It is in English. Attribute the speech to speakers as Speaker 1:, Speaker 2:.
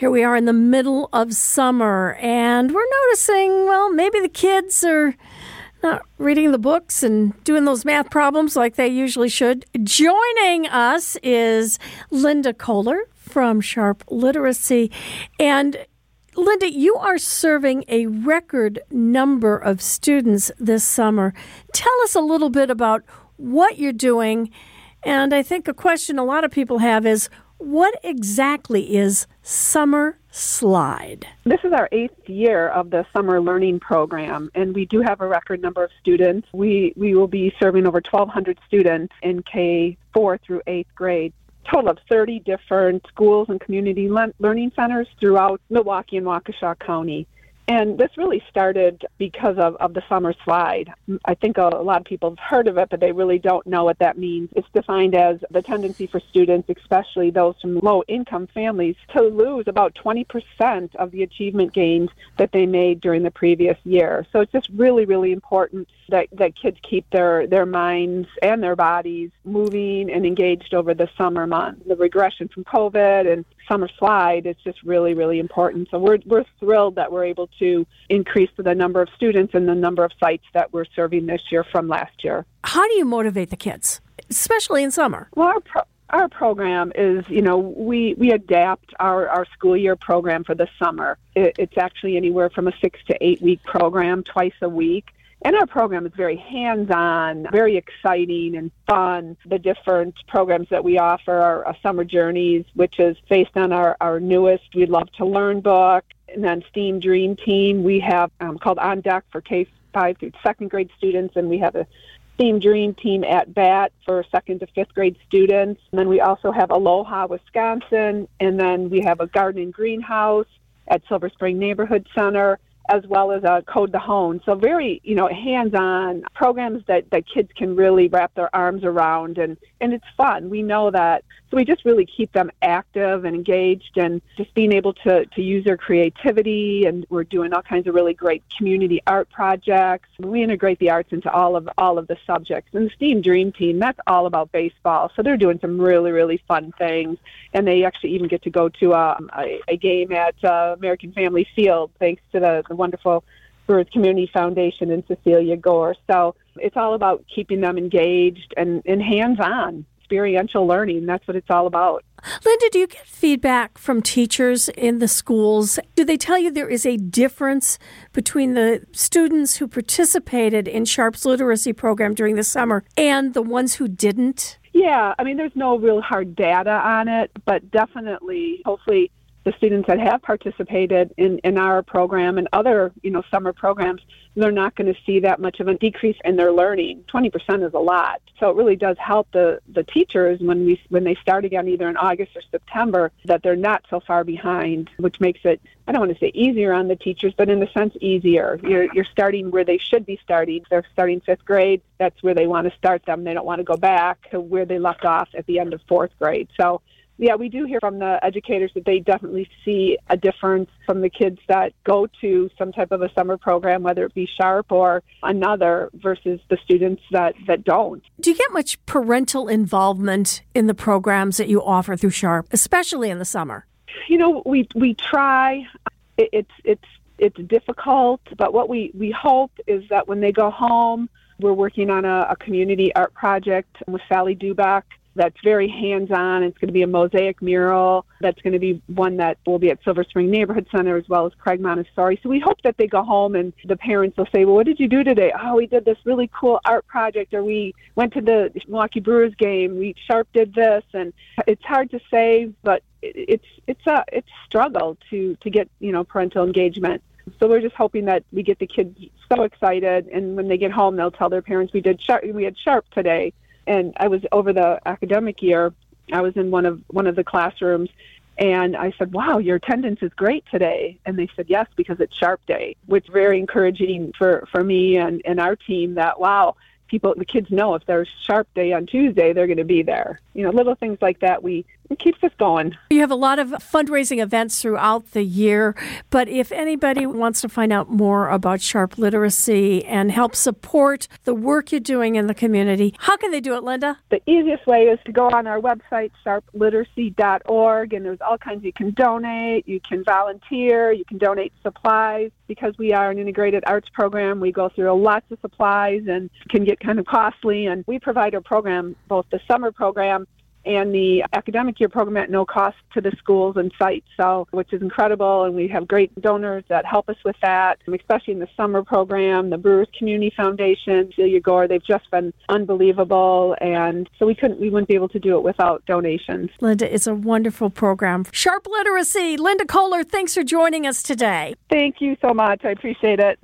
Speaker 1: Here we are in the middle of summer, and we're noticing, well, maybe the kids are not reading the books and doing those math problems like they usually should. Joining us is Lynda Koehler from Sharp Literacy. And Lynda, you are serving a record number of students this summer. Tell us a little bit about what you're doing. And I think a question a lot of people have is what exactly is Summer Slide?
Speaker 2: This is our eighth year of the summer learning program, and we do have a record number of students. We, we will be serving over 1,200 students in K 4 through 8th grade total of 30 different schools and community le- learning centers throughout Milwaukee and Waukesha County. And this really started because of, of the summer slide. I think a, a, lot of people have heard of it, but they really don't know what that means. It's defined as the tendency for students, especially those from low income families, to lose about 20% of the achievement gains that they made during the previous year. So it's just really, really important that, that kids keep their, their minds and their bodies moving and engaged over the summer months. The regression from COVID and summer slide is just really, really important. So we're, we're thrilled that we're able to increase the number of students and the number of sites that we're serving this year from last year.
Speaker 1: How do you motivate the kids, especially in summer?
Speaker 2: Well, our pro- our program is, you know, we, we adapt our, our school year program for the summer. It, it's actually anywhere from a six to eight week program, twice a week. And our program is very hands on, very exciting and fun. The different programs that we offer are, are Summer Journeys, which is based on our, our newest We Love to Learn book. And then STEAM Dream Team, we have um, called On Deck for K 5 through second grade students, and we have a STEAM Dream Team at BAT for second to fifth grade students. And then we also have Aloha, Wisconsin, and then we have a garden and greenhouse at Silver Spring Neighborhood Center as well as a Code the Hone. So very, you know, hands-on programs that, that kids can really wrap their arms around and, and it's fun. We know that. So we just really keep them active and engaged and just being able to, to use their creativity and we're doing all kinds of really great community art projects. We integrate the arts into all of all of the subjects. And the STEAM Dream Team, that's all about baseball. So they're doing some really, really fun things. And they actually even get to go to a, a, a game at uh, American Family Field thanks to the, the wonderful Brewers Community Foundation and Cecelia Gore. So it's all about keeping them engaged and, and hands on experiential learning. That's what it's all about.
Speaker 1: Lynda, do you get feedback from teachers in the schools? Do they tell you there is a difference between the students who participated in Sharp's literacy program during the summer and the ones who didn't?
Speaker 2: Yeah, I mean, there's no real hard data on it, but definitely, hopefully, the students that have participated in, in our program and other, you know, summer programs, they're not going to see that much of a decrease in their learning. 20% is a lot. So it really does help the, the teachers when we when they start again either in August or September that they're not so far behind, which makes it I don't want to say easier on the teachers, but in a sense easier. You're you're starting where they should be starting. They're starting 5th grade. That's where they want to start them. They don't want to go back to where they left off at the end of 4th grade. So yeah, we do hear from the educators that they definitely see a difference from the kids that go to some type of a summer program, whether it be Sharp or another, versus the students that, that don't.
Speaker 1: Do you get much parental involvement in the programs that you offer through Sharp, especially in the summer?
Speaker 2: You know, we we try. It's it's it's difficult, but what we we hope is that when they go home, we're working on a, a community art project with Sally Duback that's very hands-on. It's going to be a mosaic mural. That's going to be one that will be at Silver Spring Neighborhood Center as well as Craig Montessori. So we hope that they go home and the parents will say, "Well, what did you do today? Oh, we did this really cool art project, or we went to the Milwaukee Brewers game. We Sharp did this." And it's hard to say, but it's it's a it's struggle to to get you know parental engagement. So we're just hoping that we get the kids so excited, and when they get home, they'll tell their parents, "We did sharp. We had sharp today." And I was over the academic year. I was in one of one of the classrooms, and I said, "Wow, your attendance is great today." And they said, "Yes, because it's Sharp Day," which is very encouraging for for me and and our team. That wow, people the kids know if there's Sharp Day on Tuesday, they're going to be there. You know, little things like that we it keeps us going.
Speaker 1: You have a lot of fundraising events throughout the year, but if anybody wants to find out more about sharp literacy and help support the work you're doing in the community, how can they do it, Lynda?
Speaker 2: The easiest way is to go on our website, sharpliteracy.org, and there's all kinds you can donate, you can volunteer, you can donate supplies. Because we are an integrated arts program, we go through lots of supplies and can get kind of costly, and we provide a program, both the summer program and the academic year program at no cost to the schools and sites, so which is incredible. And we have great donors that help us with that, especially in the summer program. The Brewers Community Foundation, Celia Gore, they've just been unbelievable, and so we couldn't, we wouldn't be able to do it without donations.
Speaker 1: Lynda, it's a wonderful program. Sharp Literacy, Lynda Koehler, thanks for joining us today.
Speaker 2: Thank you so much. I appreciate it.